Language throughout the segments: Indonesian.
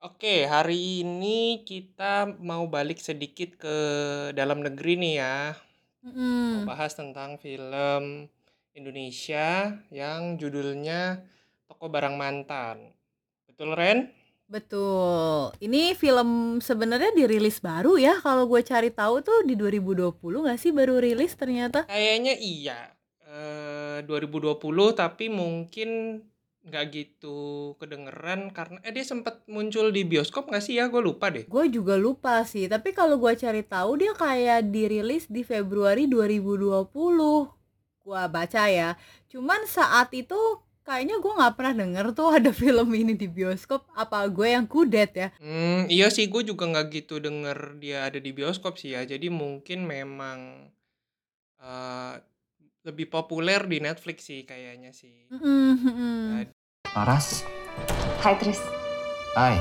Oke, hari ini kita mau balik sedikit ke dalam negeri nih ya. Mau Mhm. bahas tentang film Indonesia yang judulnya Toko Barang Mantan. Betul, Ren? Betul. Ini film sebenarnya dirilis baru ya, kalau gue cari tahu tuh di 2020 nggak sih baru rilis ternyata? Kayaknya iya. Eh 2020 tapi mungkin nggak gitu kedengeran karena eh dia sempat muncul di bioskop nggak sih ya? Gue lupa deh. Gue juga lupa sih, tapi kalau gue cari tahu dia kayak dirilis di Februari 2020. Gua baca ya. Cuman saat itu kayaknya gue nggak pernah denger tuh ada film ini di bioskop. Apa gue yang kudet ya? Hmm, iya sih gue juga nggak gitu denger dia ada di bioskop sih ya. Jadi mungkin memang eh lebih populer di Netflix sih kayaknya sih. Laras, Hai Tris, hai.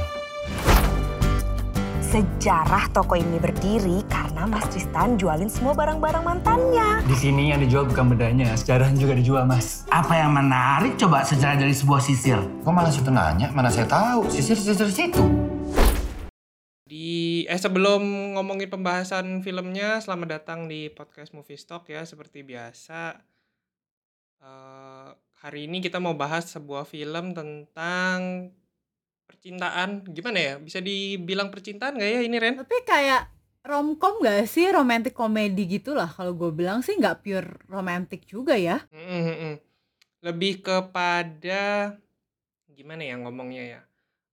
sejarah toko ini berdiri karena Mas Tristan jualin semua barang-barang mantannya. Di sini yang dijual bukan bedanya, sejarah juga dijual, Mas. Apa yang menarik coba sejarah dari sebuah sisir? Kok malah situ nanya? Mana saya tahu? Sisir-sisir situ. Di eh sebelum ngomongin pembahasan filmnya, selamat datang di podcast Movie Stock ya. Seperti biasa, eh, hari ini kita mau bahas sebuah film tentang percintaan. Gimana ya? Bisa dibilang percintaan nggak ya ini Ren? Tapi kayak romcom gak sih? Romantic comedy gitu lah. Kalau gue bilang sih nggak pure romantic juga ya. Mm, mm, mm. Lebih kepada gimana ya ngomongnya ya?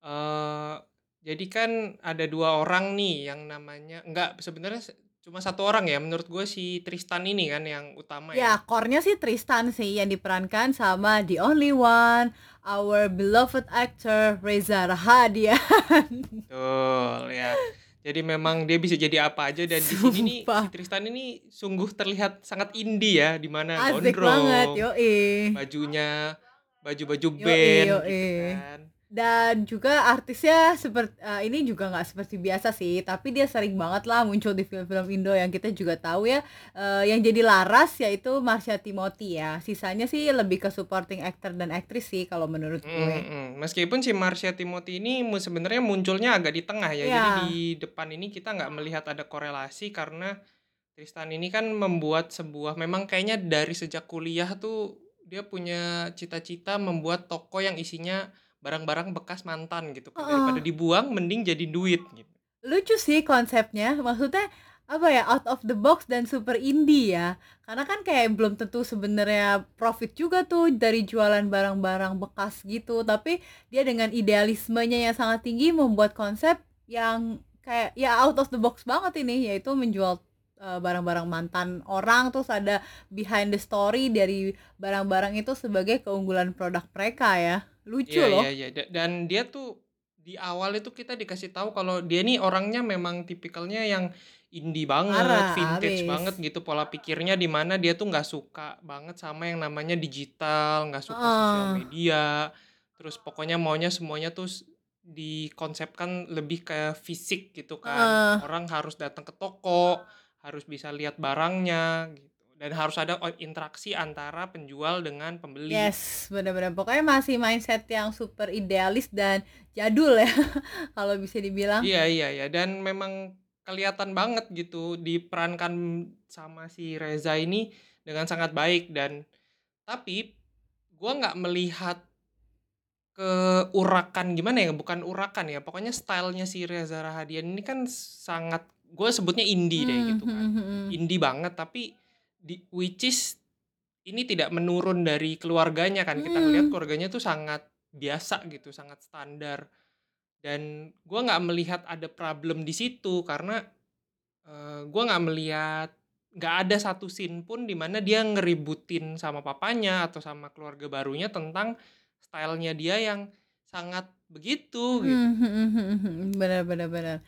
Eh jadi kan ada dua orang nih yang namanya nggak sebenarnya se- cuma satu orang ya menurut gue si Tristan ini kan yang utama ya. Ya, core-nya sih Tristan sih yang diperankan sama The Only One, our beloved actor Reza Rahadian. Betul ya. Jadi memang dia bisa jadi apa aja dan di sini nih si Tristan ini sungguh terlihat sangat indie ya di mana Asik gondrong, banget, yoi. bajunya baju-baju Yoi, band yoi. gitu kan. Dan juga artisnya seperti ini juga nggak seperti biasa sih, tapi dia sering banget lah muncul di film-film Indo yang kita juga tahu ya. eh, yang jadi Laras yaitu Marsha Timothy ya. Sisanya sih lebih ke supporting actor dan aktris sih kalau menurut Mm, gue. mm. Meskipun si Marsha Timothy ini sebenarnya munculnya agak di tengah ya. Jadi Iya. di depan ini kita nggak melihat ada korelasi karena Tristan ini kan membuat sebuah memang kayaknya dari sejak kuliah tuh dia punya cita-cita membuat toko yang isinya barang-barang bekas mantan gitu. Heeh. Daripada dibuang mending jadi duit gitu. lucu sih konsepnya maksudnya apa ya out of the box dan super indie ya karena kan kayak belum tentu sebenarnya profit juga tuh dari jualan barang-barang bekas gitu tapi dia dengan idealismenya yang sangat tinggi membuat konsep yang kayak ya out of the box banget ini yaitu menjual barang-barang mantan orang terus ada behind the story dari barang-barang itu sebagai keunggulan produk mereka ya. Lucu Iya loh. iya. Da- dan dia tuh di awal itu kita dikasih tahu kalau dia nih orangnya memang tipikalnya yang indie banget, Parah, vintage banget gitu. Pola pikirnya di mana dia tuh nggak suka banget sama yang namanya digital, nggak suka Heeh. sosial media, terus pokoknya maunya semuanya tuh dikonsepkan lebih kayak fisik gitu kan, Heeh. orang harus datang ke toko, harus bisa lihat barangnya gitu, dan harus ada o- interaksi antara penjual dengan pembeli. Yes, benar-benar. Pokoknya masih mindset yang super idealis dan jadul ya, kalau bisa dibilang. Iya iya iya dan memang kelihatan banget gitu diperankan sama si Reza ini dengan sangat baik dan tapi gua nggak melihat keurakan gimana ya bukan urakan ya pokoknya stylenya si Reza Rahadian ini kan sangat gue sebutnya indie deh Hmm, gitu kan hmm, hmm. indie banget tapi di which is ini tidak menurun dari keluarganya kan kita ngelihat Mm. keluarganya tuh sangat biasa gitu sangat standar dan gua nggak melihat ada problem di situ karena eh, gua nggak melihat nggak ada satu scene pun di mana dia ngeributin sama papanya atau sama keluarga barunya tentang stylenya dia yang sangat begitu gitu. Benar, benar, benar.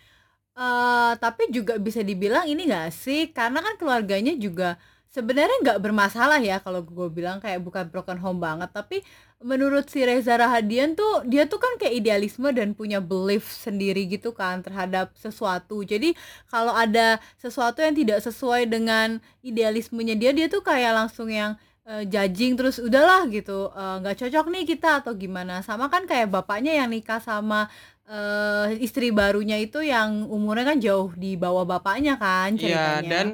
Eh, tapi juga bisa dibilang ini gak sih, karena kan keluarganya juga sebenarnya nggak bermasalah ya kalau gue bilang kayak bukan broken home banget, tapi menurut si Reza Rahadian tuh dia tuh kan kayak idealisme dan punya belief sendiri gitu kan terhadap sesuatu. Jadi kalau ada sesuatu yang tidak sesuai dengan idealismenya dia, dia tuh kayak langsung yang eh, judging terus udahlah gitu eh, nggak cocok nih kita atau gimana. Sama kan kayak bapaknya yang nikah sama eee, istri barunya itu yang umurnya kan jauh di bawah bapaknya kan Iya, ceritanya. dan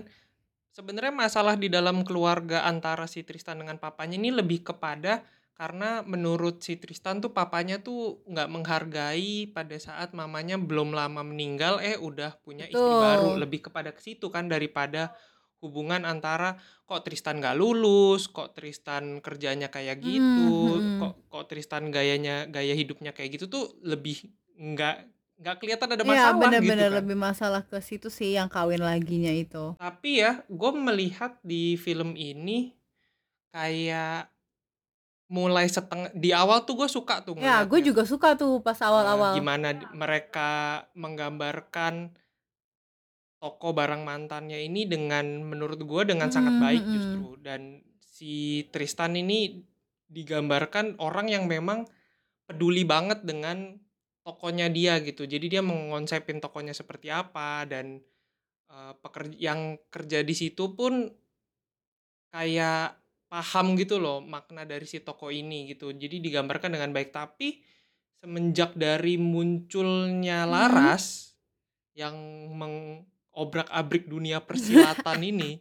sebenarnya masalah di dalam keluarga antara si Tristan dengan papanya ini lebih kepada karena menurut si Tristan tuh papanya tuh nggak menghargai pada saat mamanya belum lama meninggal, eh udah punya istri baru. Betul. Lebih kepada ke situ kan daripada hubungan antara kok Tristan nggak lulus, kok Tristan kerjanya kayak Mhm gitu, mhm. kok kok Tristan gayanya gaya hidupnya kayak gitu tuh lebih nggak nggak kelihatan ada Iya, masalah bener gitu bener, kan. lebih masalah ke situ sih yang kawin laginya itu. Tapi ya, gue melihat di film ini kayak mulai setengah di awal tuh gue suka tuh Ya, gue juga suka tuh pas Eh, awal-awal. gimana di- mereka menggambarkan toko barang mantannya ini dengan menurut gue dengan sangat Mhm baik mhm. justru dan si Tristan ini digambarkan orang yang memang peduli banget dengan tokonya dia gitu. Jadi dia mengonsepin tokonya seperti apa dan eh, pekerja yang kerja di situ pun kayak paham gitu loh makna dari si toko ini gitu. Jadi digambarkan dengan baik tapi semenjak dari munculnya Mhm. Laras yang mengobrak-abrik dunia persilatan ini,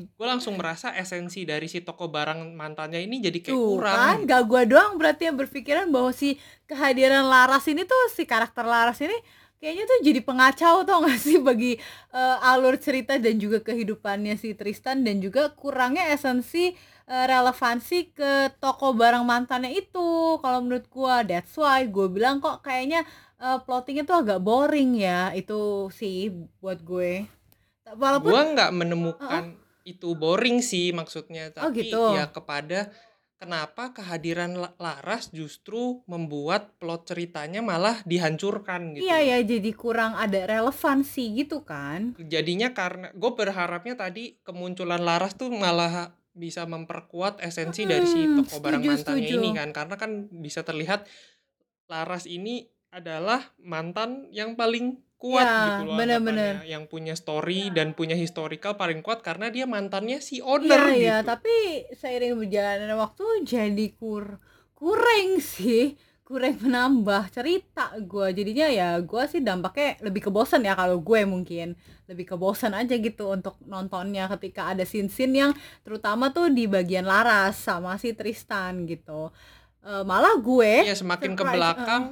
Gue langsung merasa esensi dari si toko barang mantannya ini jadi kayak Tuh kurang. kan, gak gua doang berarti yang berpikiran bahwa si kehadiran Laras ini tuh si karakter Laras ini kayaknya tuh jadi pengacau tau gak sih? Bagi eh, alur cerita dan juga kehidupannya si Tristan dan juga kurangnya esensi eh, relevansi ke toko barang mantannya itu. Kalau menurut gua that's why gue bilang kok kayaknya eh, plottingnya tuh agak boring ya. Itu sih buat gue. Walaupun Gua nggak menemukan itu boring sih maksudnya, oh tapi gitu. ya kepada kenapa kehadiran La- Laras justru membuat plot ceritanya malah dihancurkan gitu iya ya jadi kurang ada relevansi gitu kan? Jadinya karena gue berharapnya tadi kemunculan Laras tuh malah bisa memperkuat esensi dari si Hmm, toko barang setuju mantannya setuju. ini kan, karena kan bisa terlihat Laras ini adalah mantan yang paling kuat Ya, gitu loh bener-bener. anggapannya, yang punya story dan punya historical paling kuat karena dia mantannya si Iya owner iya, gitu. tapi seiring berjalannya waktu jadi kur kurang sih, kurang menambah cerita gua. Jadinya ya gua sih dampaknya lebih ke bosan ya kalau gue mungkin. Lebih ke bosan aja gitu untuk nontonnya ketika ada scene-scene yang terutama tuh di bagian Laras sama si Tristan gitu. Eh, malah gue Iya semakin ke surprise, belakang,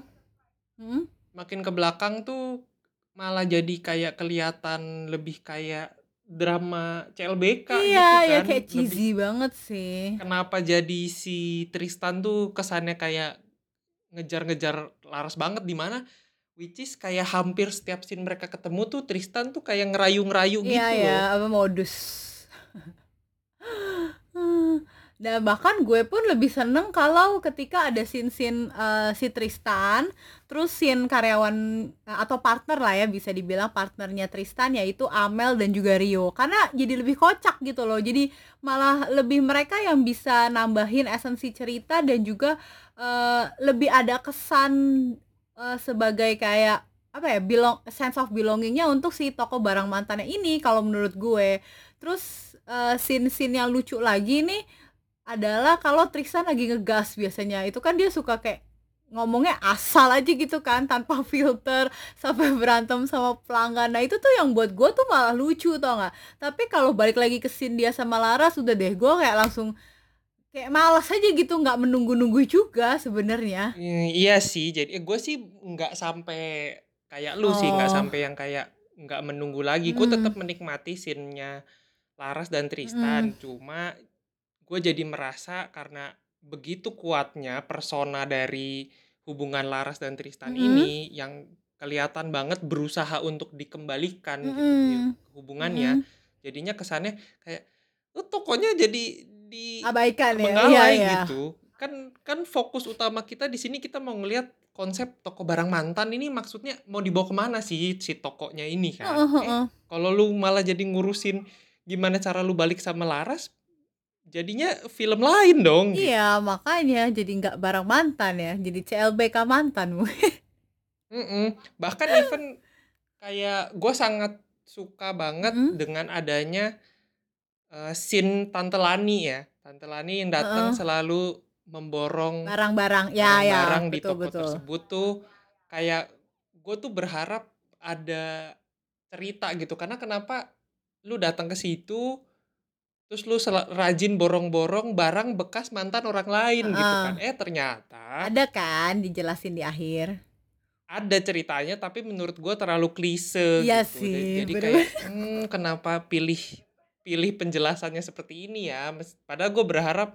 heeh. Hmm? makin ke belakang tuh malah jadi kayak kelihatan lebih kayak drama CLBK Iya, gitu ya kan. kayak Lebih cheesy banget sih. kenapa jadi si Tristan tuh kesannya kayak ngejar-ngejar Laras banget di mana which is kayak hampir setiap scene mereka ketemu tuh Tristan tuh kayak ngerayu-ngerayu Iya gitu ya, loh. apa modus. Dan bahkan gue pun lebih seneng kalau ketika ada scene-scene eh, si Tristan, terus scene karyawan eh, atau partner lah ya bisa dibilang partnernya Tristan yaitu Amel dan juga Rio. Karena jadi lebih kocak gitu loh. Jadi malah lebih mereka yang bisa nambahin esensi cerita dan juga eh, lebih ada kesan eh, sebagai kayak apa ya belong sense of belongingnya untuk si toko barang mantannya ini kalau menurut gue terus eh, scene-scene yang lucu lagi nih adalah kalau Tristan lagi ngegas biasanya itu kan dia suka kayak ngomongnya asal aja gitu kan tanpa filter sampai berantem sama pelanggan. Nah itu tuh yang buat gue tuh malah lucu tau nggak? Tapi kalau balik lagi ke scene dia sama Lara sudah deh gue kayak langsung kayak malas aja gitu nggak menunggu-nunggu juga sebenarnya. Hmm, iya sih, jadi gue sih nggak sampai kayak lu sih, nggak oh. sampai yang kayak nggak menunggu lagi. Gue tetap mm, menikmati scene-nya Laras dan mm, Tristan, cuma gue jadi merasa karena begitu kuatnya persona dari hubungan Laras dan Tristan mm, ini yang kelihatan banget berusaha untuk dikembalikan gitu hi- mm, hubungannya, mm. jadinya kesannya kayak "Oh, tokonya jadi di abaikan ya iya iya gitu. Kan kan fokus utama kita di sini kita mau ngelihat konsep toko barang mantan ini maksudnya mau dibawa ke mana sih si tokonya ini kan. Heeh, Eh, heeh. kalau lu malah jadi ngurusin gimana cara lu balik sama Laras, jadinya film lain dong. Iya, makanya jadi nggak barang mantan ya, jadi CLBK mantan. Mm-mm. Bahkan even kayak gue sangat suka banget Mm, dengan adanya eh, scene Tante Lani ya. Tante Lani yang datang heeh. selalu memborong Barang-barang, ya ya, barang-barang di betul toko betul. tersebut tuh kayak gue tuh berharap ada cerita gitu karena kenapa lu datang ke situ terus lu sel- rajin borong-borong barang bekas mantan orang lain gitu Heeh. kan eh ternyata Ada kan dijelasin di akhir. ada ceritanya tapi menurut gue terlalu klise Iya gitu sih, jadi bener. kayak hmm, kenapa pilih pilih penjelasannya seperti ini ya padahal gue berharap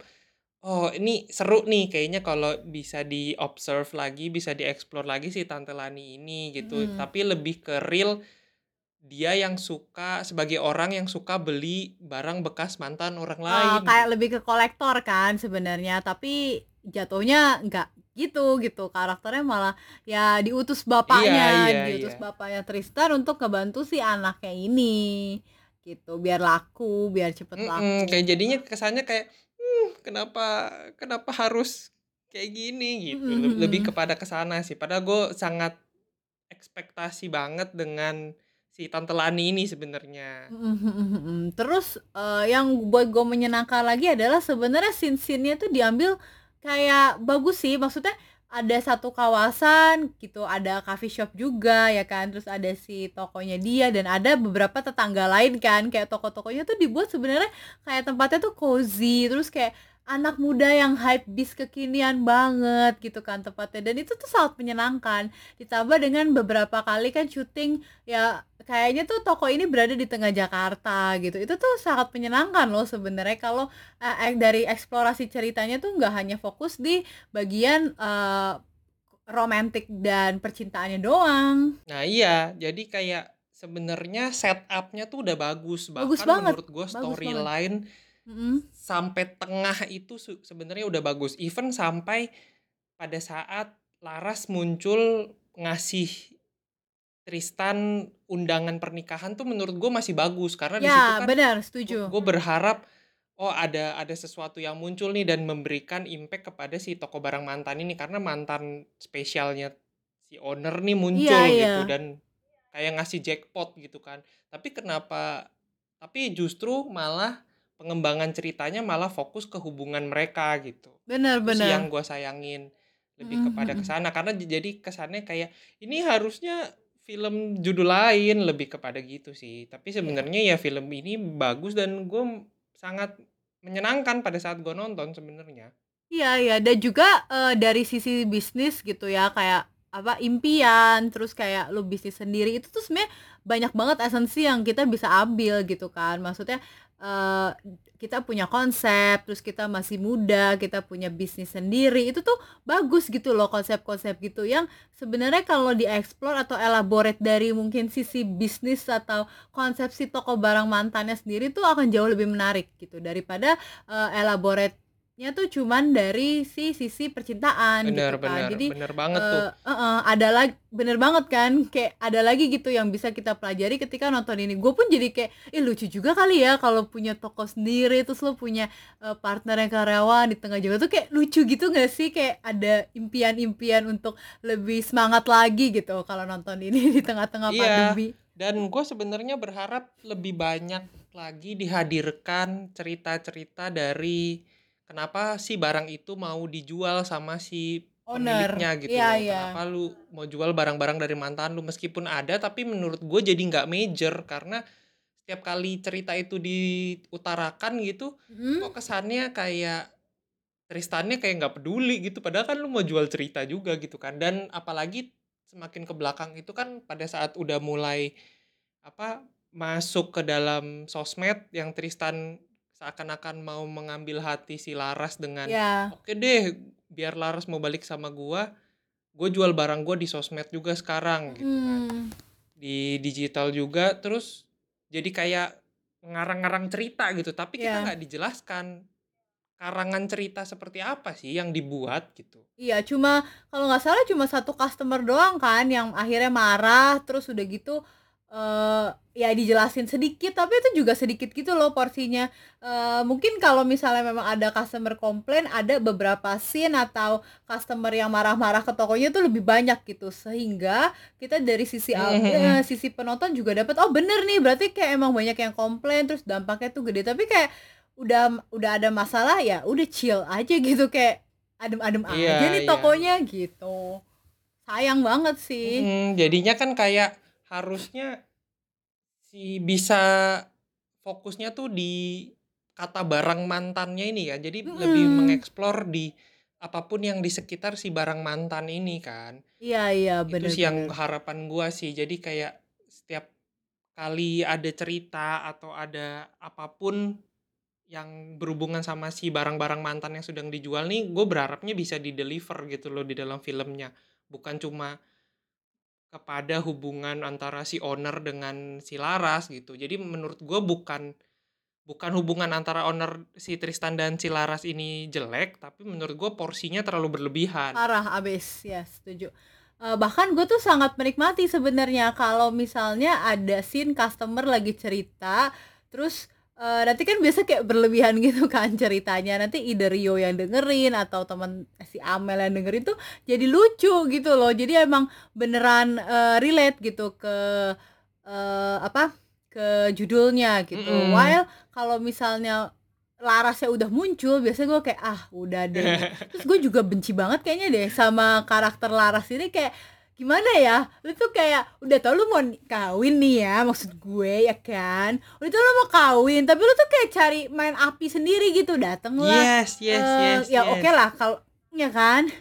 oh ini seru nih kayaknya kalau bisa di observe lagi bisa dieksplor lagi si Tante Lani ini gitu Mm-mm. tapi lebih ke real dia yang suka sebagai orang yang suka beli barang bekas mantan orang Oh, lain kayak lebih ke kolektor kan sebenarnya, tapi jatuhnya nggak gitu gitu. Karakternya malah ya diutus Iya, bapaknya, iya, diutus iya. bapaknya Tristan untuk ngebantu si anaknya ini. Gitu, biar laku, biar cepet Mm-mm, laku. kayak jadinya kesannya kayak hmm, kenapa kenapa harus kayak gini gitu Le- lebih kepada ke sana sih padahal gue sangat ekspektasi banget dengan si Tante Lani ini sebenarnya. Terus eh, yang buat gue menyenangkan lagi adalah sebenarnya scene-scene-nya tuh diambil kayak bagus sih. Maksudnya ada satu kawasan gitu, ada coffee shop juga ya kan. Terus ada si tokonya dia dan ada beberapa tetangga lain kan. Kayak toko-tokonya tuh dibuat sebenarnya kayak tempatnya tuh cozy. Terus kayak anak muda yang hype bis kekinian banget gitu kan tempatnya dan itu tuh sangat menyenangkan. Ditambah dengan beberapa kali kan syuting ya kayaknya tuh toko ini berada di tengah Jakarta gitu. Itu tuh sangat menyenangkan loh sebenarnya. Kalau eh, dari eksplorasi ceritanya tuh nggak hanya fokus di bagian eh, romantik dan percintaannya doang. Nah iya. Jadi kayak sebenarnya setupnya tuh udah bagus. Bagus bahkan banget, menurut gue bagus storyline Mm-mm. sampai tengah itu sebenarnya udah bagus. Even sampai pada saat Laras muncul ngasih Tristan undangan pernikahan tuh menurut gue masih bagus. Karena di situ ya kan benar setuju. gue berharap oh ada ada sesuatu yang muncul nih dan memberikan impact kepada si toko barang mantan ini. Karena mantan spesialnya si owner nih muncul Iya, gitu iya. dan kayak ngasih jackpot gitu kan. Tapi kenapa tapi justru malah pengembangan ceritanya malah fokus ke hubungan mereka gitu. Benar itu sih yang gue sayangin lebih Mm-mm, kepada mm-mm. ke sana karena jadi kesannya kayak ini harusnya film judul lain lebih kepada gitu sih. Tapi Iya. sebenarnya ya film ini bagus dan gue sangat menyenangkan pada saat gue nonton sebenarnya. Iya iya. Dan juga eh, dari sisi bisnis gitu ya kayak apa impian terus kayak lu bisnis sendiri itu tuh sebenarnya banyak banget esensi yang kita bisa ambil gitu kan. Maksudnya eh, kita punya konsep terus kita masih muda kita punya bisnis sendiri itu tuh bagus gitu loh konsep-konsep gitu yang sebenarnya kalau dieksplor atau elaborate dari mungkin sisi bisnis atau konsepsi toko barang mantannya sendiri tuh akan jauh lebih menarik gitu daripada eh, elaborate-nya tuh cuman dari si sisi percintaan gitu bener kan. bener Jadi bener banget tuh eh, eh, eh, ada lagi bener banget kan kayak ada lagi gitu yang bisa kita pelajari ketika nonton ini. Gue pun jadi kayak ih lucu juga kali ya kalau punya toko sendiri terus lo punya eh, partner yang karyawan di tengah jalan tuh kayak lucu gitu gak sih kayak ada impian-impian untuk lebih semangat lagi gitu kalau nonton ini di tengah-tengah Iya. pandemi. dan gue sebenarnya berharap lebih banyak lagi dihadirkan cerita-cerita dari kenapa si barang itu mau dijual sama si Owner. pemiliknya gitu Iya, loh. iya. Kenapa lu mau jual barang-barang dari mantan lu meskipun ada tapi menurut gue jadi nggak major karena setiap kali cerita itu diutarakan gitu Hmm? kok kesannya kayak Tristannya kayak nggak peduli gitu padahal kan lu mau jual cerita juga gitu kan dan apalagi semakin ke belakang itu kan pada saat udah mulai apa masuk ke dalam sosmed yang Tristan seakan-akan mau mengambil hati si Laras dengan Ya. oke deh biar Laras mau balik sama gua gue jual barang gua di sosmed juga sekarang gitu kan Hmm. di digital juga terus jadi kayak ngarang-ngarang cerita gitu tapi kita Iya. nggak dijelaskan karangan cerita seperti apa sih yang dibuat gitu Iya, cuma kalau nggak salah cuma satu customer doang kan yang akhirnya marah terus udah gitu eh ya dijelasin sedikit tapi itu juga sedikit gitu loh porsinya. Eh mungkin kalau misalnya memang ada customer komplain ada beberapa scene atau customer yang marah-marah ke tokonya tuh lebih banyak gitu sehingga kita dari sisi eh, sisi penonton juga dapat oh bener nih berarti kayak emang banyak yang komplain terus dampaknya tuh gede tapi kayak udah udah ada masalah ya udah chill aja gitu kayak adem-adem Iya, aja nih iya. tokonya gitu sayang banget sih. Mhm, jadinya kan kayak harusnya si bisa fokusnya tuh di kata barang mantannya ini ya. Jadi lebih Mhm. mengeksplor di apa pun yang di sekitar si barang mantan ini kan. Iya iya, Itu bener sih yang harapan gua sih. Jadi kayak setiap kali ada cerita atau ada apa pun yang berhubungan sama si barang-barang mantan yang sedang dijual nih, gue berharapnya bisa di-deliver gitu loh di dalam filmnya. Bukan cuma kepada hubungan antara si owner dengan si Laras gitu. Jadi menurut gue bukan bukan hubungan antara owner si Tristan dan si Laras ini jelek, tapi menurut gue porsinya terlalu berlebihan. Parah abis, ya setuju. Eh, bahkan gue tuh sangat menikmati sebenarnya kalau misalnya ada scene customer lagi cerita, terus eh, nanti kan biasa kayak berlebihan gitu kan ceritanya. Nanti either Rio yang dengerin atau teman si Amel yang dengerin tuh jadi lucu gitu loh. Jadi emang beneran eh, relate gitu ke eh, apa? ke judulnya gitu. Mm-mm. While kalau misalnya Larasnya udah muncul, biasanya gue kayak ah udah deh. Terus gue juga benci banget kayaknya deh sama karakter Laras ini kayak gimana ya? Lu tuh kayak udah tau lu mau kawin nih ya, maksud gue ya kan. Udah tau lu mau kawin, tapi lu tuh kayak cari main api sendiri gitu, dateng lah. Yes, yes, Eh, yes, ya yes. oke lah kalau ya kan.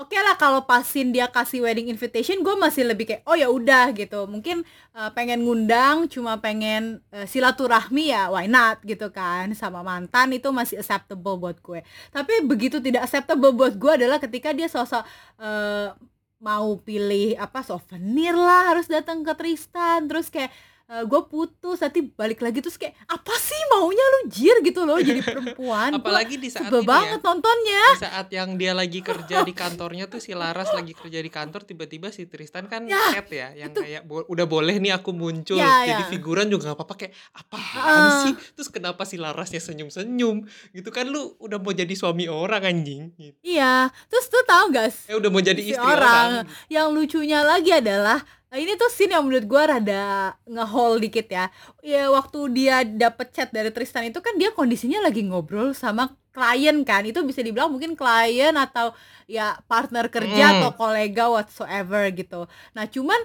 Oke lah kalau pasin dia kasih wedding invitation, gue masih lebih kayak oh ya udah gitu. Mungkin eh, pengen ngundang, cuma pengen eh, silaturahmi ya, why not gitu kan sama mantan itu masih acceptable buat gue. Tapi begitu tidak acceptable buat gue adalah ketika dia sosok eh, mau pilih apa souvenir lah harus datang ke Tristan. Terus kayak eh, gue putus nanti balik lagi terus kayak apa sih maunya lu jir gitu loh jadi perempuan Apalagi di saat ini ya. banget nontonnya di saat yang dia lagi kerja di kantornya tuh si Laras lagi kerja di kantor tiba-tiba si Tristan kan Ya, chat ya yang itu. kayak "Bo- udah boleh nih aku muncul Ya, jadi ya. figuran juga gak apa-apa kayak apaan Heeh. sih terus kenapa si Larasnya senyum-senyum gitu kan lu udah mau jadi suami orang anjing gitu. iya terus tuh tahu gak eh udah mau jadi istri orang. orang, yang lucunya lagi adalah nah ini tuh scene yang menurut gue rada nge-haul dikit ya. Ya waktu dia dapet chat dari Tristan itu kan dia kondisinya lagi ngobrol sama klien kan. Itu bisa dibilang mungkin klien atau ya partner kerja Mm. atau kolega whatsoever gitu. Nah cuman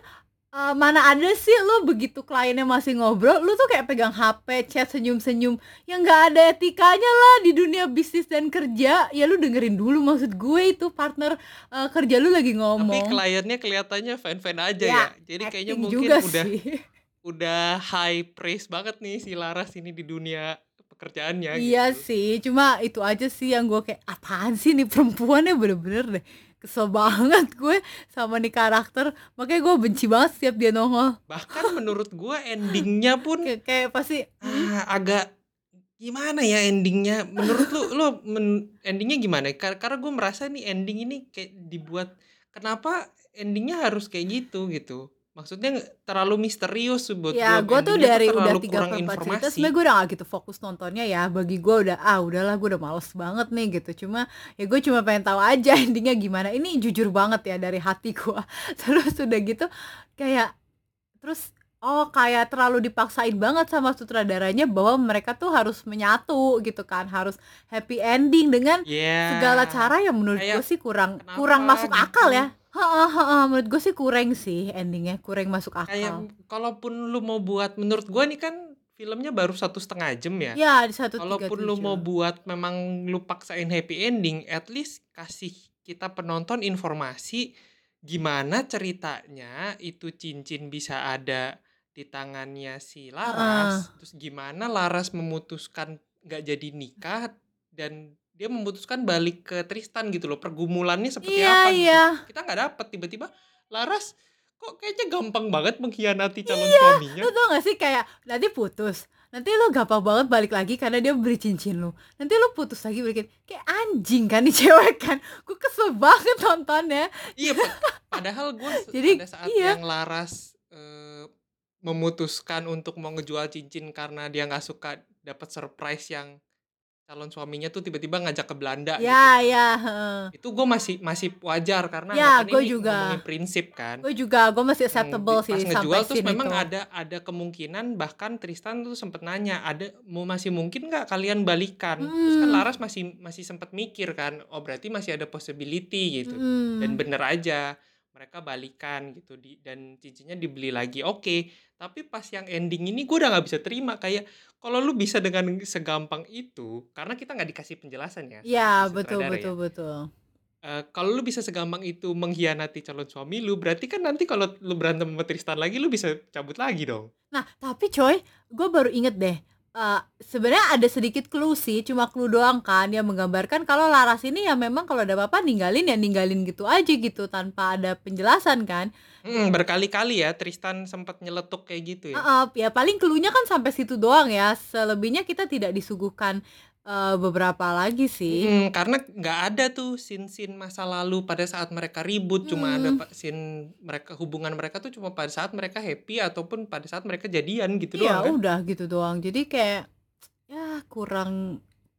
eh, mana ada sih lo begitu kliennya masih ngobrol lu tuh kayak pegang HP chat senyum-senyum. Yang nggak ada etikanya lah di dunia bisnis dan kerja. Ya lu dengerin dulu maksud gue itu partner eh, kerja lu lagi tapi ngomong kliennya kelihatannya fan-fan aja Ya, ya, jadi kayaknya mungkin juga udah sih. udah high praise banget nih si Laras ini di dunia pekerjaannya iya gitu. sih cuma itu aja sih yang gue kayak apaan sih nih perempuannya? Bener-bener deh kesel banget gue sama nih karakter. Makanya gue benci banget setiap dia nongol. Bahkan menurut gua endingnya pun kayak, kayak pasti ah, agak gimana ya endingnya? Menurut lu lu men- endingnya gimana? Kar- karena gue merasa nih ending ini kayak dibuat kenapa endingnya harus kayak gitu gitu maksudnya terlalu misterius buat ya gue tuh dari udah terlalu tiga per empat cerita sebenarnya gue udah gak gitu fokus nontonnya ya. Bagi gue udah ah udahlah gue udah males banget nih gitu. Cuma ya gue cuma pengen tahu aja endingnya gimana. Ini jujur banget ya dari hati gue terus udah gitu kayak terus oh kayak terlalu dipaksain banget sama sutradaranya bahwa mereka tuh harus menyatu gitu kan. Harus happy ending dengan ya segala cara yang menurut gue sih kurang kenapa kurang masuk gitu? akal ya Heeh, heeh, menurut gue sih kurang sih endingnya kurang masuk kayak akal kalaupun lu mau buat menurut gua nih kan filmnya baru satu setengah jam ya. Ya di satu Kalaupun lu mau buat memang lu paksain happy ending, at least kasih kita penonton informasi gimana ceritanya itu cincin bisa ada di tangannya si Laras, terus gimana Laras memutuskan nggak jadi nikah dan dia memutuskan balik ke Tristan gitu loh. Pergumulannya seperti Iya, apa gitu. iya. Kita nggak dapet tiba-tiba Laras kok kayaknya gampang banget mengkhianati calon Iya, suaminya. lu tau gak sih kayak nanti putus nanti lu gampang banget balik lagi karena dia beri cincin lu nanti lu putus lagi balikin kayak anjing kan nih cewek kan gue kesel banget nontonnya Iya, pa- padahal gue Jadi, pada saat iya. yang Laras eh, memutuskan untuk mau ngejual cincin karena dia nggak suka dapat surprise yang calon suaminya tuh tiba-tiba ngajak ke Belanda gitu. ya kan. ya heeh. Itu gue masih masih wajar karena Ya, kan ini juga. ngomongin prinsip kan. gue juga gue masih Hmm, acceptable di- sih pas sampai ngejual terus memang itu. ada ada kemungkinan bahkan Tristan tuh sempet nanya ada mau masih mungkin nggak kalian balikan terus kan Hmm. Laras masih masih sempet mikir kan oh berarti masih ada possibility gitu Mm. dan bener aja mereka balikan gitu di dan cincinnya dibeli lagi oke tapi pas yang ending ini gue udah nggak bisa terima kayak kalau lu bisa dengan segampang itu karena kita nggak dikasih penjelasan ya Iya, sama betul betul ya betul. Eh, kalau lu bisa segampang itu mengkhianati calon suami lu berarti kan nanti kalau lu berantem sama Tristan lagi lu bisa cabut lagi dong Nah, tapi coy, gue baru inget deh. Eh, sebenarnya ada sedikit clue sih, cuma clue doang kan yang menggambarkan kalau Laras ini ya memang kalau ada apa-apa ninggalin ya ninggalin gitu aja gitu tanpa ada penjelasan kan. Hmm, berkali-kali ya Tristan sempat nyeletuk kayak gitu ya Heeh, ya paling clue-nya kan sampai situ doang ya. Selebihnya kita tidak disuguhkan eh, beberapa lagi sih. Mm, karena nggak ada tuh scene-scene masa lalu pada saat mereka ribut cuma ada Hmm. pa- scene mereka hubungan mereka tuh cuma pada saat mereka happy ataupun pada saat mereka jadian gitu Iya, doang kan udah gitu doang. Jadi kayak ya kurang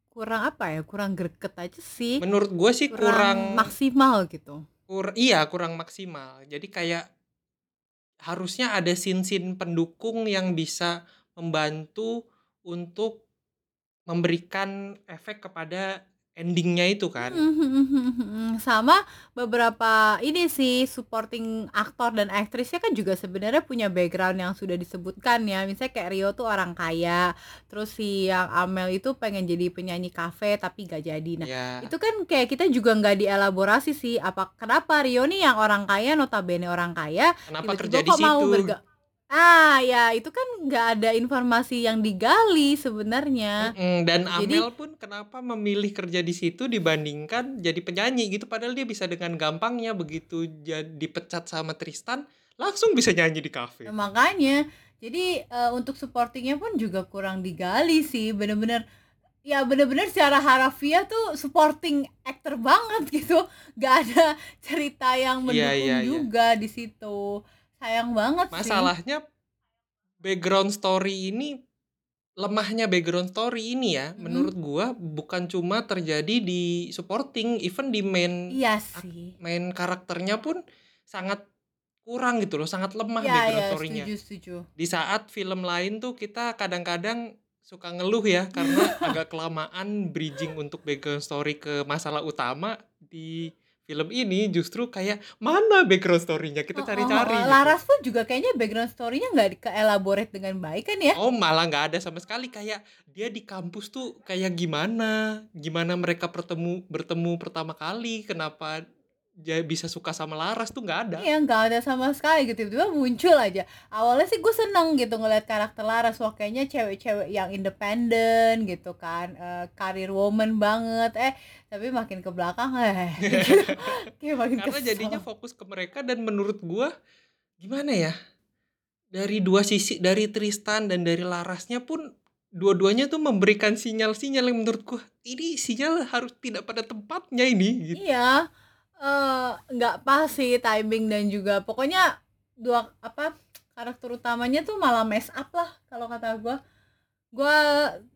kurang apa ya? Kurang greget aja sih. menurut gue sih Kurang kurang maksimal gitu. kur iya kurang maksimal jadi kayak harusnya ada scene-scene pendukung yang bisa membantu untuk memberikan efek kepada endingnya itu kan Mhm, Sama beberapa ini sih supporting aktor dan aktrisnya kan juga sebenarnya punya background yang sudah disebutkan ya. Misalnya kayak Rio tuh orang kaya, terus si yang Amel itu pengen jadi penyanyi kafe tapi gak jadi. Nah, ya itu kan kayak kita juga nggak dielaborasi sih apa kenapa Rio nih yang orang kaya notabene orang kaya kenapa tiba-tiba kok mau berga ah ya itu kan nggak ada informasi yang digali sebenarnya. Mm-mm, dan Jadi- Amel pun kenapa memilih kerja di situ dibandingkan jadi penyanyi gitu? Padahal dia bisa dengan gampangnya begitu jadi dipecat sama Tristan langsung bisa nyanyi di kafe. Nah, makanya. Jadi eh, untuk supportingnya pun juga kurang digali sih bener-bener. Ya bener-bener secara harafiah tuh supporting actor banget gitu. Gak ada cerita yang Iya, mendukung iya, iya. juga di situ sayang banget sih Masalahnya background story ini lemahnya background story ini ya Mm-mm. menurut gua bukan cuma terjadi di supporting even di main iya sih main karakternya pun sangat kurang gitu loh sangat lemah ya background ya story-nya. setuju setuju di saat film lain tuh kita kadang-kadang suka ngeluh ya karena agak kelamaan bridging untuk background story ke masalah utama di film ini justru kayak mana background story-nya kita Oh, cari-cari oh, oh. gitu. Laras pun juga kayaknya background story-nya nggak ke-elaborate dengan baik kan ya? Oh malah nggak ada sama sekali kayak dia di kampus tuh kayak gimana gimana mereka bertemu bertemu pertama kali kenapa dia bisa suka sama Laras tuh nggak ada Iya nggak ada sama sekali gitu tiba-tiba muncul aja. Awalnya sih gue seneng gitu ngeliat karakter Laras wah kayaknya cewek-cewek yang independen gitu kan, eh, karir woman banget. Eh tapi makin ke belakang eh gitu. kayak makin karena kesel. jadinya fokus ke mereka dan menurut gua gimana ya dari dua sisi dari Tristan dan dari Larasnya pun dua-duanya tuh memberikan sinyal-sinyal yang menurut gua ini sinyal harus tidak pada tempatnya ini gitu. Iya, eh, nggak pas sih timing dan juga pokoknya dua apa karakter utamanya tuh malah mess up lah kalau kata gua. Gua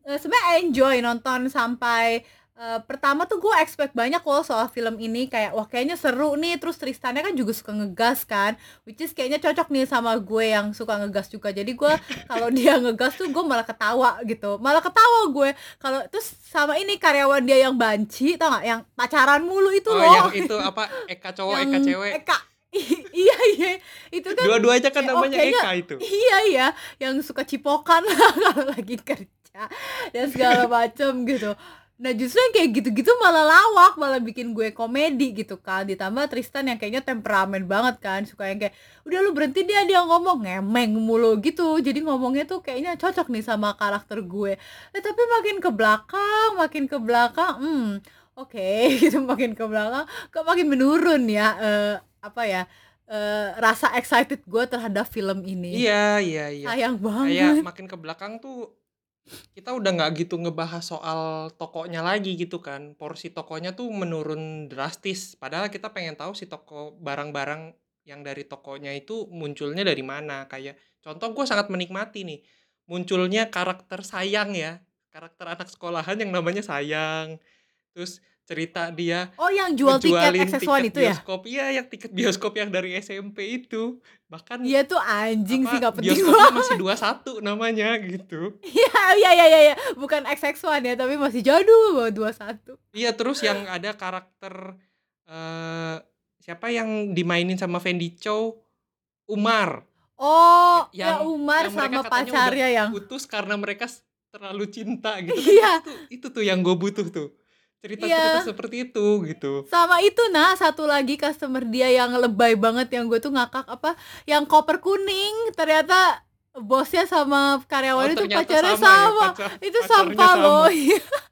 eh, sebenarnya enjoy nonton sampai eh, pertama tuh gue expect banyak loh soal film ini. Kayak wah kayaknya seru nih. Terus Tristannya kan juga suka ngegas kan. Which is kayaknya cocok nih sama gue yang suka ngegas juga. Jadi gue kalau dia ngegas tuh gue malah ketawa gitu. Malah ketawa gue. Kalau terus sama ini karyawan dia yang banci tau gak yang pacaran mulu itu Oh, loh. yang itu apa? Eka cowok Eka Yang cewek. Eka. Iya iya. Itu kan Dua-duanya kan oh, namanya kayaknya- Eka itu. iya iya. Yang suka cipokan lah kalau lagi kerja dan segala macem gitu nah justru yang kayak gitu-gitu malah lawak malah bikin gue komedi gitu kan. Ditambah Tristan yang kayaknya temperamen banget kan. Suka yang kayak udah lu berhenti dia dia ngomong. Ngemeng mulu gitu. Jadi ngomongnya tuh kayaknya cocok nih sama karakter gue. Eh, tapi makin ke belakang makin ke belakang hmm oke gitu. Makin ke belakang kok makin menurun ya eh, apa ya eh, rasa excited gue terhadap film ini. Iya, iya, iya. sayang banget. Kayak makin ke belakang tuh kita udah nggak gitu ngebahas soal tokonya lagi gitu kan. Porsi tokonya tuh menurun drastis. Padahal kita pengen tahu si toko barang-barang yang dari tokonya itu munculnya dari mana. Kayak contoh gue sangat menikmati nih munculnya karakter sayang ya. Karakter anak sekolahan yang namanya sayang. Terus cerita dia oh yang jual tiket ngejualin XX1 tiket itu ya bioskop. Iya, yang tiket bioskop yang dari SMP itu. Bahkan Iya tuh anjing apa, sih gak penting bioskopnya banget masih 21 namanya gitu. Iya iya iya iya iya. bukan XX1 ya tapi masih jadul banget 21 Iya terus yang ada karakter eh siapa yang dimainin sama Fendi Chow? Umar. Oh, Ya- ya Umar yang sama pacarnya yang putus karena mereka terlalu cinta gitu. Iya. Itu, itu tuh yang gue butuh tuh. Cerita-cerita Iya. seperti itu gitu. sama itu nah satu lagi customer dia yang lebay banget yang gue tuh ngakak apa yang koper kuning ternyata bosnya sama karyawan itu Oh, ternyata pacarnya sama ya, sama, pacar- itu sampah loh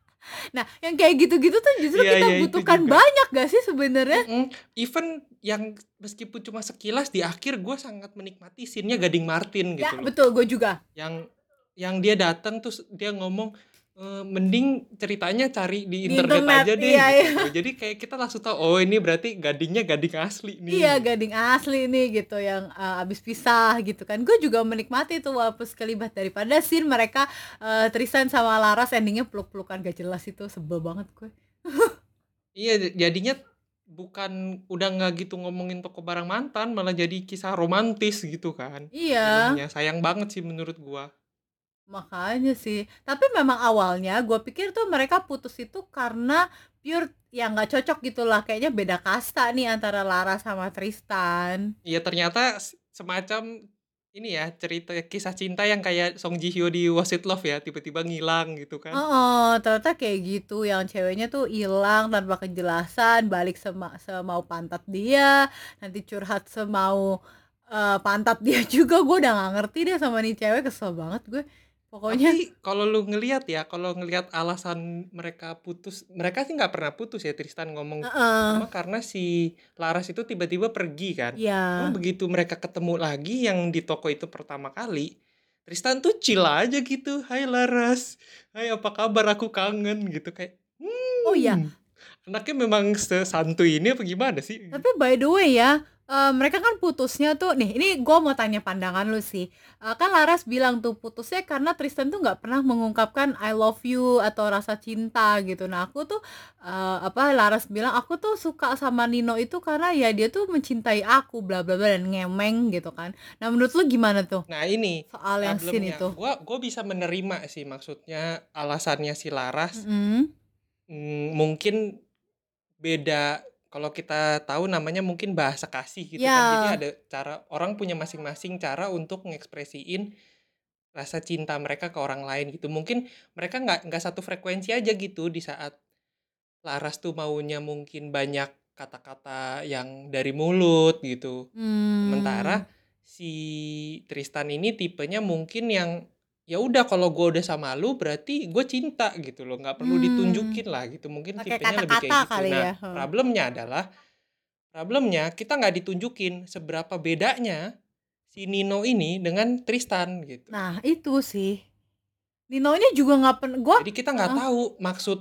nah yang kayak gitu-gitu tuh justru Iya, kita iya, itu butuhkan banyak gak sih sebenarnya Mm-mm. Even yang meskipun cuma sekilas di akhir gue sangat menikmati scene-nya Gading Martin gitu ya loh. betul gue juga Yang yang dia datang terus dia ngomong "Eh, mending ceritanya cari di Di internet, internet, aja deh iya, gitu. Jadi kayak kita langsung tahu oh ini berarti gadingnya gading asli nih. Iya gading asli nih gitu yang uh, abis pisah gitu kan Gue juga menikmati tuh walaupun sekelibat daripada scene mereka uh, Tristan sama Laras endingnya peluk-pelukan gak jelas itu sebel banget gue Iya jadinya bukan udah nggak gitu ngomongin toko barang mantan malah jadi kisah romantis gitu kan. Iya Filmnya sayang banget sih menurut gua. Makanya sih Tapi memang awalnya gue pikir tuh mereka putus itu karena pure ya nggak cocok gitu lah Kayaknya beda kasta nih antara Laras sama Tristan Iya ternyata semacam ini ya cerita kisah cinta yang kayak Song Ji Hyo di Was It Love ya tiba-tiba ngilang gitu kan. Oh, ternyata kayak gitu yang ceweknya tuh hilang tanpa kejelasan, balik sema semau pantat dia, nanti curhat semau eh, pantat dia juga. Gue udah nggak ngerti deh sama nih cewek, kesel banget gue. Pokoknya kalau lu ngelihat ya, kalau ngelihat alasan mereka putus, mereka sih nggak pernah putus ya Tristan ngomong Heeh. cuma karena si Laras itu tiba-tiba pergi kan. Iya. Cuma begitu mereka ketemu lagi yang di toko itu pertama kali, Tristan tuh chill aja gitu. Hai Laras, hai apa kabar? Aku kangen gitu kayak. Hmm, Oh iya, Anaknya memang sesantuy ini apa gimana sih? tapi by the way ya, eh, mereka kan putusnya tuh nih. Ini gue mau tanya pandangan lu sih. Eh, kan Laras bilang tuh putusnya karena Tristan tuh nggak pernah mengungkapkan I love you atau rasa cinta gitu. Nah aku tuh eh, apa Laras bilang aku tuh suka sama Nino itu karena ya dia tuh mencintai aku bla bla bla dan ngemeng gitu kan. Nah menurut lu gimana tuh Nah ini soal yang scene problemnya. itu? Gua gua bisa menerima sih maksudnya alasannya si Laras mm, mungkin beda kalau kita tahu namanya mungkin bahasa kasih gitu kan. Jadi Ya. ada cara orang punya masing-masing cara untuk mengekspresiin rasa cinta mereka ke orang lain gitu. Mungkin mereka nggak nggak satu frekuensi aja gitu di saat Laras tuh maunya mungkin banyak kata-kata yang dari mulut gitu. Hmm. Sementara si Tristan ini tipenya mungkin yang ya udah kalau gue udah sama lu berarti gue cinta gitu loh nggak perlu Hmm. ditunjukin lah gitu mungkin Pakai tipenya lebih kayak gitu kali nah ya. Hmm. problemnya adalah problemnya kita nggak ditunjukin seberapa bedanya si Nino ini dengan Tristan gitu Nah itu sih. Ninonya juga nggak pernah. Gue jadi kita nggak Heeh. tahu maksud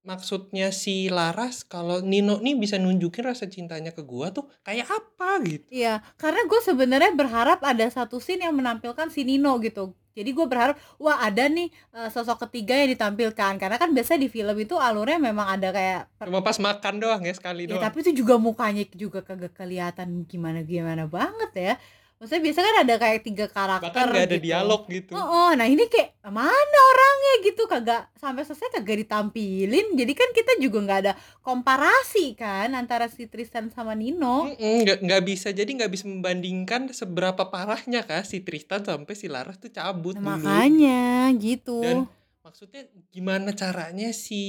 maksudnya si Laras kalau Nino nih bisa nunjukin rasa cintanya ke gua tuh kayak apa gitu Iya, karena gue sebenarnya berharap ada satu scene yang menampilkan si Nino gitu. Jadi gue berharap, wah ada nih eh, sosok ketiga yang ditampilkan. Karena kan biasa di film itu alurnya memang ada kayak, per- cuma pas makan doang ya sekali ya doang tapi itu juga mukanya juga kagak kelihatan gimana gimana banget ya. Maksudnya biasa kan ada kayak tiga karakter bahkan nggak ada gitu. dialog gitu Oh, oh, nah ini kayak mana orangnya gitu kagak sampai selesai kagak ditampilin. Jadi kan kita juga nggak ada komparasi kan antara si Tristan sama Nino. Nggak nggak bisa jadi nggak bisa membandingkan seberapa parahnya kah si Tristan sampai si Laras tuh cabut Nah, dulu makanya gitu. dan maksudnya gimana caranya si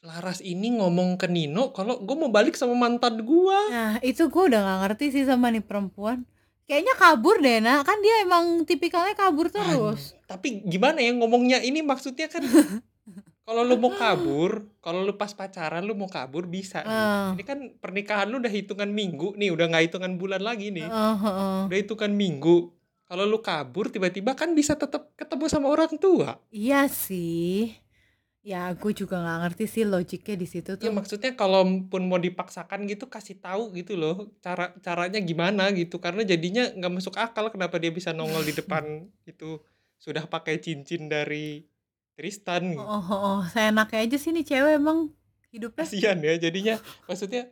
Laras ini ngomong ke Nino kalau gue mau balik sama mantan gua Nah, itu gue udah gak ngerti sih sama nih perempuan. Kayaknya kabur deh, nak. Kan dia emang tipikalnya kabur terus. tapi gimana ya ngomongnya ini maksudnya kan kalau lu mau kabur kalau lu pas pacaran lu mau kabur bisa. Ah. ini kan pernikahan lu udah hitungan minggu nih udah nggak hitungan bulan lagi nih Heeh, heeh. udah hitungan minggu kalau lu kabur tiba-tiba kan bisa tetap ketemu sama orang tua Iya sih. Ya, gue juga gak ngerti sih logiknya di situ Ya tuh. maksudnya kalaupun mau dipaksakan gitu kasih tahu gitu loh cara caranya gimana gitu karena jadinya nggak masuk akal kenapa dia bisa nongol di depan itu sudah pakai cincin dari Tristan gitu. Oh, oh, oh. Seenaknya aja sih nih cewek emang hidupnya. Kasihan ya jadinya maksudnya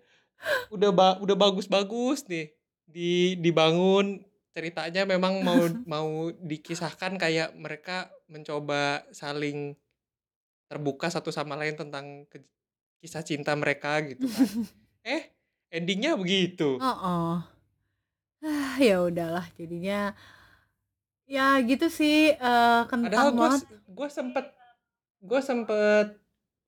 udah ba- udah bagus-bagus nih di dibangun ceritanya memang mau mau dikisahkan kayak mereka mencoba saling terbuka satu sama lain tentang kisah cinta mereka gitu kan. Eh, endingnya begitu. Heeh. Ah, ya udahlah jadinya ya gitu sih, Padahal kentang gue banget. gue sempet gue sempet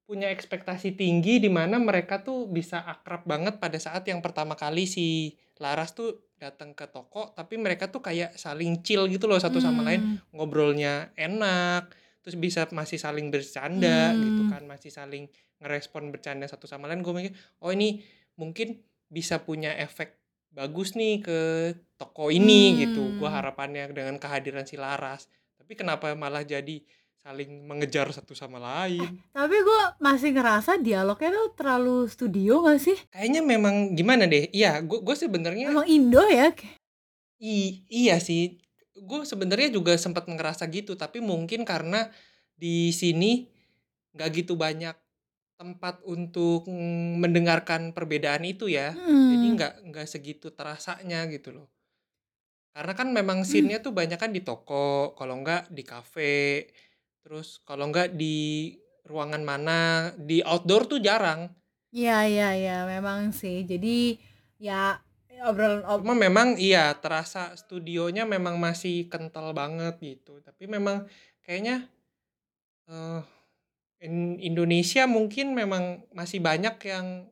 punya ekspektasi tinggi di mana mereka tuh bisa akrab banget pada saat yang pertama kali si Laras tuh datang ke toko, tapi mereka tuh kayak saling chill gitu loh satu sama lain, Mmm. ngobrolnya enak, terus bisa masih saling bercanda gitu Mmm. kan, masih saling ngerespon bercanda satu sama lain. Gue mikir, "Oh ini mungkin bisa punya efek bagus nih ke toko ini," gitu. Gue Mmm. harapannya dengan kehadiran si Laras. Tapi kenapa malah jadi saling mengejar satu sama Eh, lain. tapi gue masih ngerasa dialognya tuh terlalu studio nggak sih? Kayaknya memang gimana deh, iya gue gue sebenarnya Emang Indo ya? I iya sih. Gue sebenarnya juga sempat ngerasa gitu, tapi mungkin karena di sini nggak gitu banyak tempat untuk mm, mendengarkan perbedaan itu ya. Jadi Mhm. nggak nggak segitu terasanya gitu loh. Karena kan memang Mmm. scene-nya tuh banyak kan di toko, kalau nggak di kafe, terus kalau nggak di ruangan mana, di outdoor tuh jarang. Iya iya iya, memang sih. Jadi ya obrolan ob Cuma memang iya terasa studionya memang masih kental banget gitu. Tapi memang kayaknya eh in Indonesia mungkin memang masih banyak yang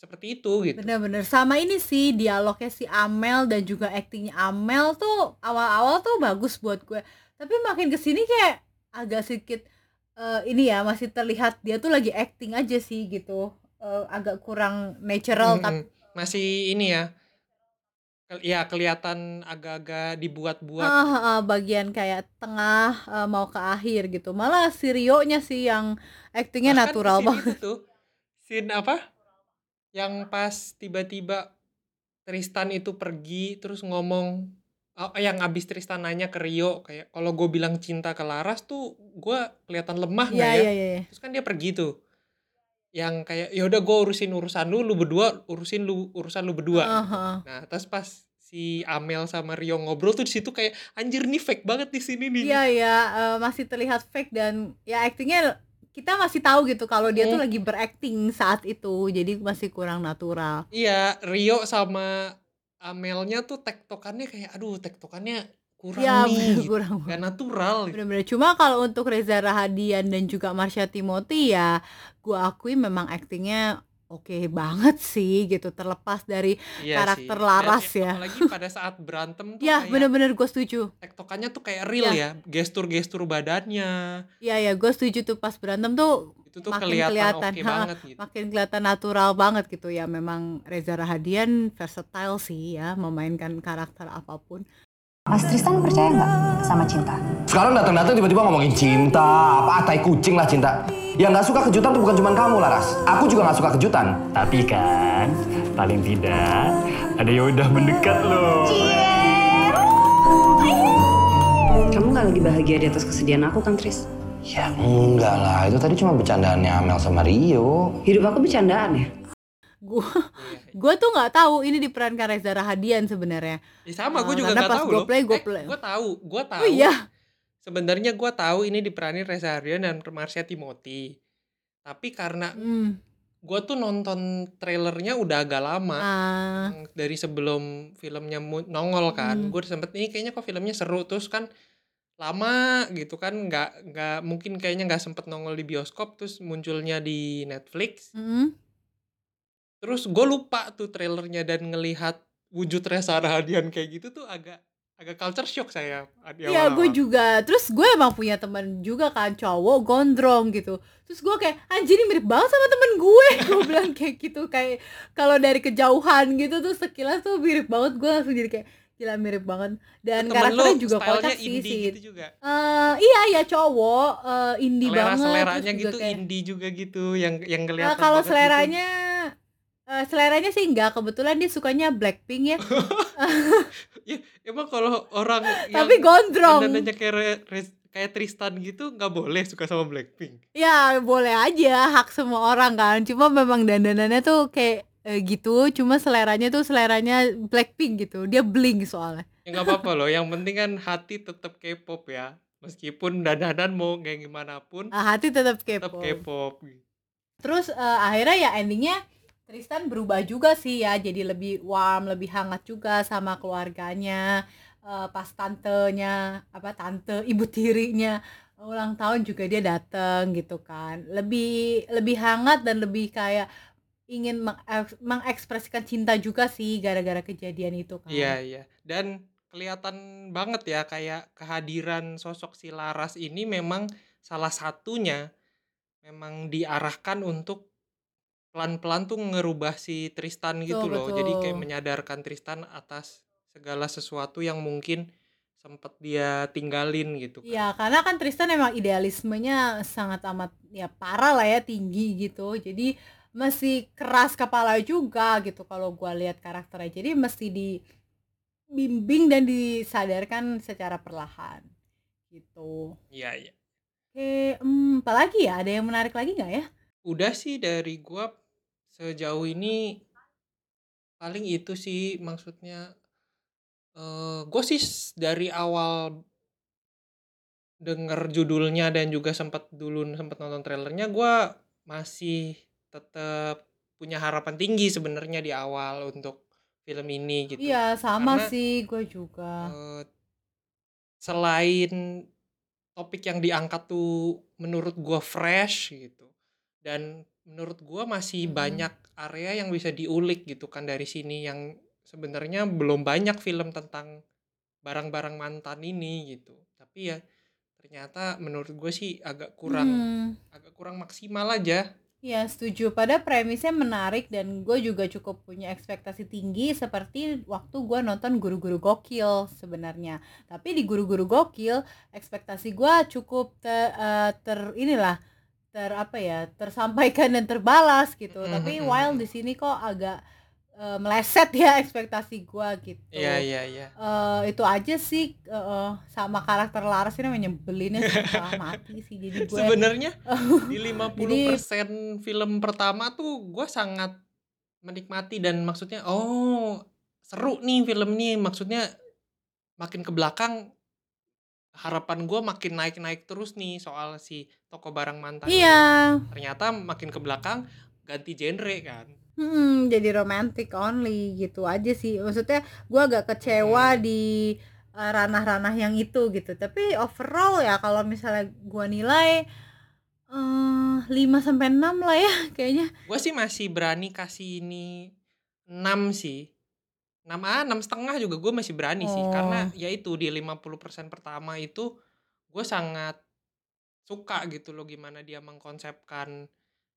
seperti itu gitu. Bener bener. Sama ini sih dialognya si Amel dan juga aktingnya Amel tuh awal-awal tuh bagus buat gue. Tapi makin ke sini kayak agak sedikit eee, ini ya masih terlihat dia tuh lagi akting aja sih gitu. Eee, agak kurang natural tap Mhm, masih ini ya. Kel ya kelihatan agak-agak dibuat-buat Heeh gitu. heeh, bagian kayak tengah, eee, mau ke akhir gitu. Malah si Rio-nya sih yang aktingnya Bahkan natural scene itu banget. tuh, scene apa, yang pas tiba-tiba Tristan itu pergi terus ngomong oh, yang abis Tristan nanya ke Rio kayak, "Kalau gue bilang cinta ke Laras tuh gue kelihatan lemah Iya nggak ya?" iya iya iya. Terus kan dia pergi tuh. Yang kayak, "Ya udah gue urusin urusan lu, lu berdua urusin lu urusan lu berdua," gitu. heeh. Nah, terus pas si Amel sama Rio ngobrol tuh di situ kayak, "Anjir nih fake banget di sini nih." Iya iya, eee, masih terlihat fake dan ya aktingnya kita masih tahu gitu kalau dia tuh Mhm. lagi berakting saat itu. Jadi masih kurang natural. Iya, Rio sama Amelnya tuh tektokannya kayak, aduh tektokannya kurang Iya, nih gitu, kurang banget. natural gitu. Bener bener. Cuma kalau untuk Reza Rahadian dan juga Marsha Timothy ya gue akui memang aktingnya oke banget sih gitu, terlepas dari Iya sih. karakter Dan Laras ya ya. apalagi pada saat berantem tuh Iya, kayak bener bener gue setuju. tektokannya tuh kayak real Iya. ya, gestur-gestur badannya. Iya iya, gue setuju tuh pas berantem tuh Itu tuh makin kelihatan kelihatan heeh, banget gitu. makin kelihatan natural banget gitu ya. Memang Reza Rahadian versatile sih ya memainkan karakter apa pun. Mas Tristan percaya nggak sama cinta? Sekarang datang-datang tiba-tiba ngomongin cinta, apa tai kucing lah cinta. Yang nggak suka kejutan tuh bukan cuma kamu Laras. Aku juga nggak suka kejutan. Tapi kan, paling tidak ada yang udah mendekat loh. Kamu nggak lagi bahagia di atas kesedihan aku kan, Tris? Ya enggak lah, itu tadi cuma bercandaannya Amel sama Rio. Hidup aku bercandaan ya? Gue Iya. gue tuh nggak tahu ini diperankan Reza Rahadian sebenarnya. Ya sama, gue Eh, juga nggak tahu gue loh. play gue Eh, play. gue tahu, gue tahu. Oh iya. Sebenarnya gue tahu ini diperanin Reza Ardian dan Marsha Timothy. Tapi karena Hmm. gue tuh nonton trailernya udah agak lama. Ah. Yang dari sebelum filmnya nongol kan, Hmm. gue sempet ini kayaknya kok filmnya seru terus kan lama gitu kan nggak nggak mungkin kayaknya nggak sempet nongol di bioskop terus munculnya di Netflix Mm. Terus gue lupa tuh trailernya dan ngelihat wujud Reza Rahadian kayak gitu tuh agak agak culture shock saya Iya gue juga. Terus gue emang punya teman juga kan Cowok gondrong gitu. Terus gue kayak Anjir ini mirip banget sama temen gue. Gue bilang kayak gitu Kayak kalau dari kejauhan gitu tuh Sekilas tuh mirip banget. Gue langsung jadi kayak Gila mirip banget. Dan Temen karakternya juga kocak sih sih. gitu juga? Eh, Iya ya cowok. Eh, Indie selera banget seleranya gitu kayak indie juga gitu yang yang Eh, kelihatan kalau banget gitu. Eh, seleranya sih enggak kebetulan dia sukanya Blackpink ya. Ya emang kalau orang tapi yang gondrong. dandanannya kayak Re- kayak Tristan gitu nggak boleh suka sama Blackpink. Ya boleh aja. Hak semua orang kan. Cuma memang dandanannya tuh kayak eh, gitu. Cuma seleranya tuh seleranya Blackpink gitu. Dia bling soalnya. Ya nggak apa-apa loh. Yang penting kan hati tetap K-pop ya. Meskipun dandanan mau kayak gimana pun Ah, hati tetap tetap kepo K-pop. Terus eh, akhirnya ya endingnya Tristan berubah juga sih ya, jadi lebih warm, lebih hangat juga sama keluarganya. Eh, pas tantenya, apa tante, ibu tirinya ulang tahun juga dia dateng gitu kan. Lebih lebih hangat dan lebih kayak ingin mengeks mengekspresikan cinta juga sih gara-gara kejadian itu Iya kan. iya, dan kelihatan banget ya kayak kehadiran sosok si Laras ini memang salah satunya memang diarahkan untuk pelan-pelan tuh ngerubah si Tristan Betul gitu loh. Jadi kayak betul. menyadarkan Tristan atas segala sesuatu yang mungkin sempet dia tinggalin gitu kan. Iya, karena kan Tristan emang idealismenya sangat amat ya parah lah ya, tinggi gitu. Jadi masih keras kepala juga gitu kalau gua lihat karakternya. Jadi mesti dibimbing dan disadarkan secara perlahan, gitu. Iya iya. Oke, mmm, apalagi ya? Ada yang menarik lagi nggak ya? Udah sih dari gua sejauh ini paling itu sih maksudnya eee, gua sih dari awal denger judulnya dan juga sempet dulu sempet nonton trailernya, gua masih tetep punya harapan tinggi sebenarnya di awal untuk film ini gitu. Iya, sama Karena sih, gua juga. eee, selain topik yang diangkat tuh menurut gua fresh gitu, dan menurut gua masih Mhm. banyak area yang bisa diulik gitu kan dari sini, yang sebenarnya belum banyak film tentang barang-barang mantan ini gitu. Tapi ya ternyata menurut gue sih agak kurang Mhm. agak kurang maksimal aja. Iya, setuju. Pada premisnya menarik dan gue juga cukup punya ekspektasi tinggi seperti waktu gua nonton Guru-Guru Gokil sebenarnya. Tapi di Guru-Guru Gokil, ekspektasi gua cukup te eee, ter inilah, ter apa ya, tersampaikan dan terbalas gitu. Mhm Tapi while di sini kok agak, eee, meleset ya ekspektasi gua Iya gitu. iya iya. Eee, itu aja sih heeh, sama karakter Laras ini emang nyebelinnya setengah mati sih. Jadi gue Sebenarnya di lima puluh jadi persen film pertama tuh gua sangat menikmati dan maksudnya, "Oh, seru nih film nih." Maksudnya makin ke belakang harapan gua makin naik-naik terus nih soal si toko barang mantan Iya. ini. Ternyata makin ke belakang ganti genre kan. Mhm, jadi romantic only gitu aja sih. Maksudnya gua agak kecewa Mhm. di, eee, ranah-ranah yang itu gitu. Tapi overall ya kalau misalnya gua nilai, eee, 5 sampai 6 lah ya kayaknya. Gua sih masih berani kasih ini 6 sih. 6 ah, 6,5 juga gue masih berani sih. Karena Oh. ya itu di 50% pertama itu gue sangat suka gitu loh gimana dia mengkonsepkan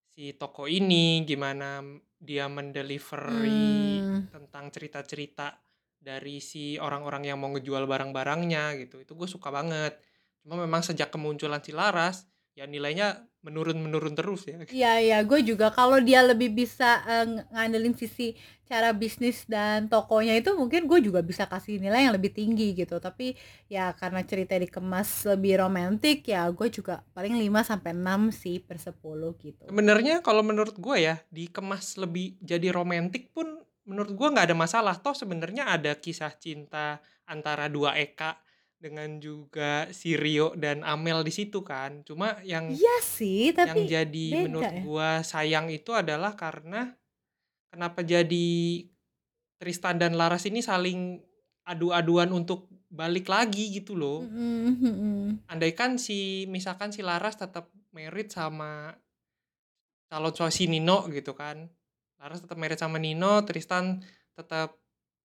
si toko ini, gimana dia mendelivery Mmm. tentang cerita-cerita dari si orang-orang yang mau ngejual barang-barangnya gitu. Itu gue suka banget. Cuma memang sejak kemunculan si Laras, ya nilainya menurun-menurun terus ya. Iya iya, gue juga kalau dia lebih bisa, nge ngandelin sisi cara bisnis dan tokonya itu mungkin gue juga bisa kasih nilai yang lebih tinggi gitu. Tapi ya karena cerita dikemas lebih romantik, ya gue juga paling 5 sampai 6 sih per 10 gitu. Sebenarnya kalau menurut gue ya, dikemas lebih jadi romantik pun menurut gue nggak ada masalah. Toh sebenarnya ada kisah cinta antara 2 Eka dengan juga si Rio dan Amel di situ kan. Cuma yang Iya sih, yang tapi jadi beda menurut ya. gua sayang itu adalah karena kenapa jadi Tristan dan Laras ini saling adu-aduan untuk balik lagi gitu loh. Mhm mhm. Andaikan si misalkan si Laras tetap married sama calon si Nino gitu kan. Laras tetap married sama Nino, Tristan tetap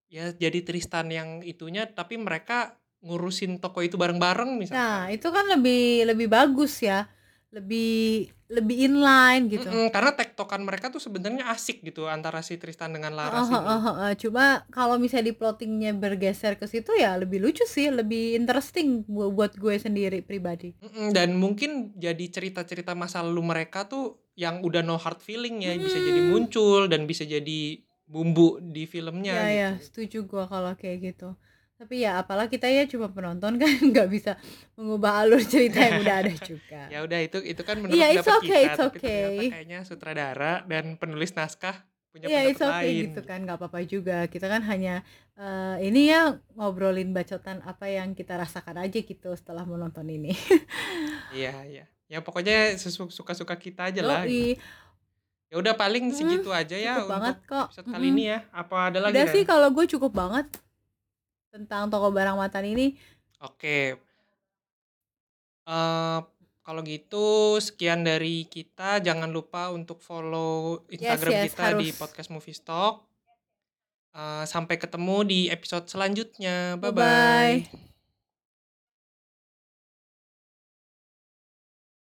ya jadi Tristan yang itunya, tapi mereka ngurusin toko itu bareng-bareng Nah, misalkan. itu kan lebih lebih bagus ya. Lebih lebih inline gitu. Mhm, karena tektokan mereka tuh sebenarnya asik gitu antara si Tristan dengan Laras heeh ini. heeh. Cuma kalau misalnya di plotting-nya bergeser ke situ ya lebih lucu sih, lebih interesting bu buat gue sendiri pribadi. Mhm, dan mungkin jadi cerita-cerita masa lalu mereka tuh yang udah no hard feeling ya bisa jadi Mhm. muncul dan bisa jadi bumbu di filmnya Iya iya, gitu. setuju gua kalau kayak gitu. Tapi ya apalah kita ya cuma penonton kan nggak bisa mengubah alur cerita yang udah ada juga. Ya udah itu itu kan menurut Iya, it's pendapat okay kita, it's tapi ternyata okay. kayaknya sutradara dan penulis naskah punya it's pendapat okay lain gitu kan, nggak apa-apa juga. Kita kan hanya, eee, ini ya ngobrolin bacotan apa yang kita rasakan aja gitu setelah menonton ini. Iya iya. Ya pokoknya suka-suka kita aja lah gitu. Ya udah paling Hmm, segitu aja ya cukup banget untuk kok. episode kali Mm-mm. ini ya. Apa ada lagi Udah sih kalau gue cukup banget tentang toko barang mantan ini. Oke. Eh kalau gitu sekian dari kita. Jangan lupa untuk follow Yes, Instagram yes, kita di harus. podcast Movie Stock. Eh, sampai ketemu di episode selanjutnya. Bye Bye-bye. bye.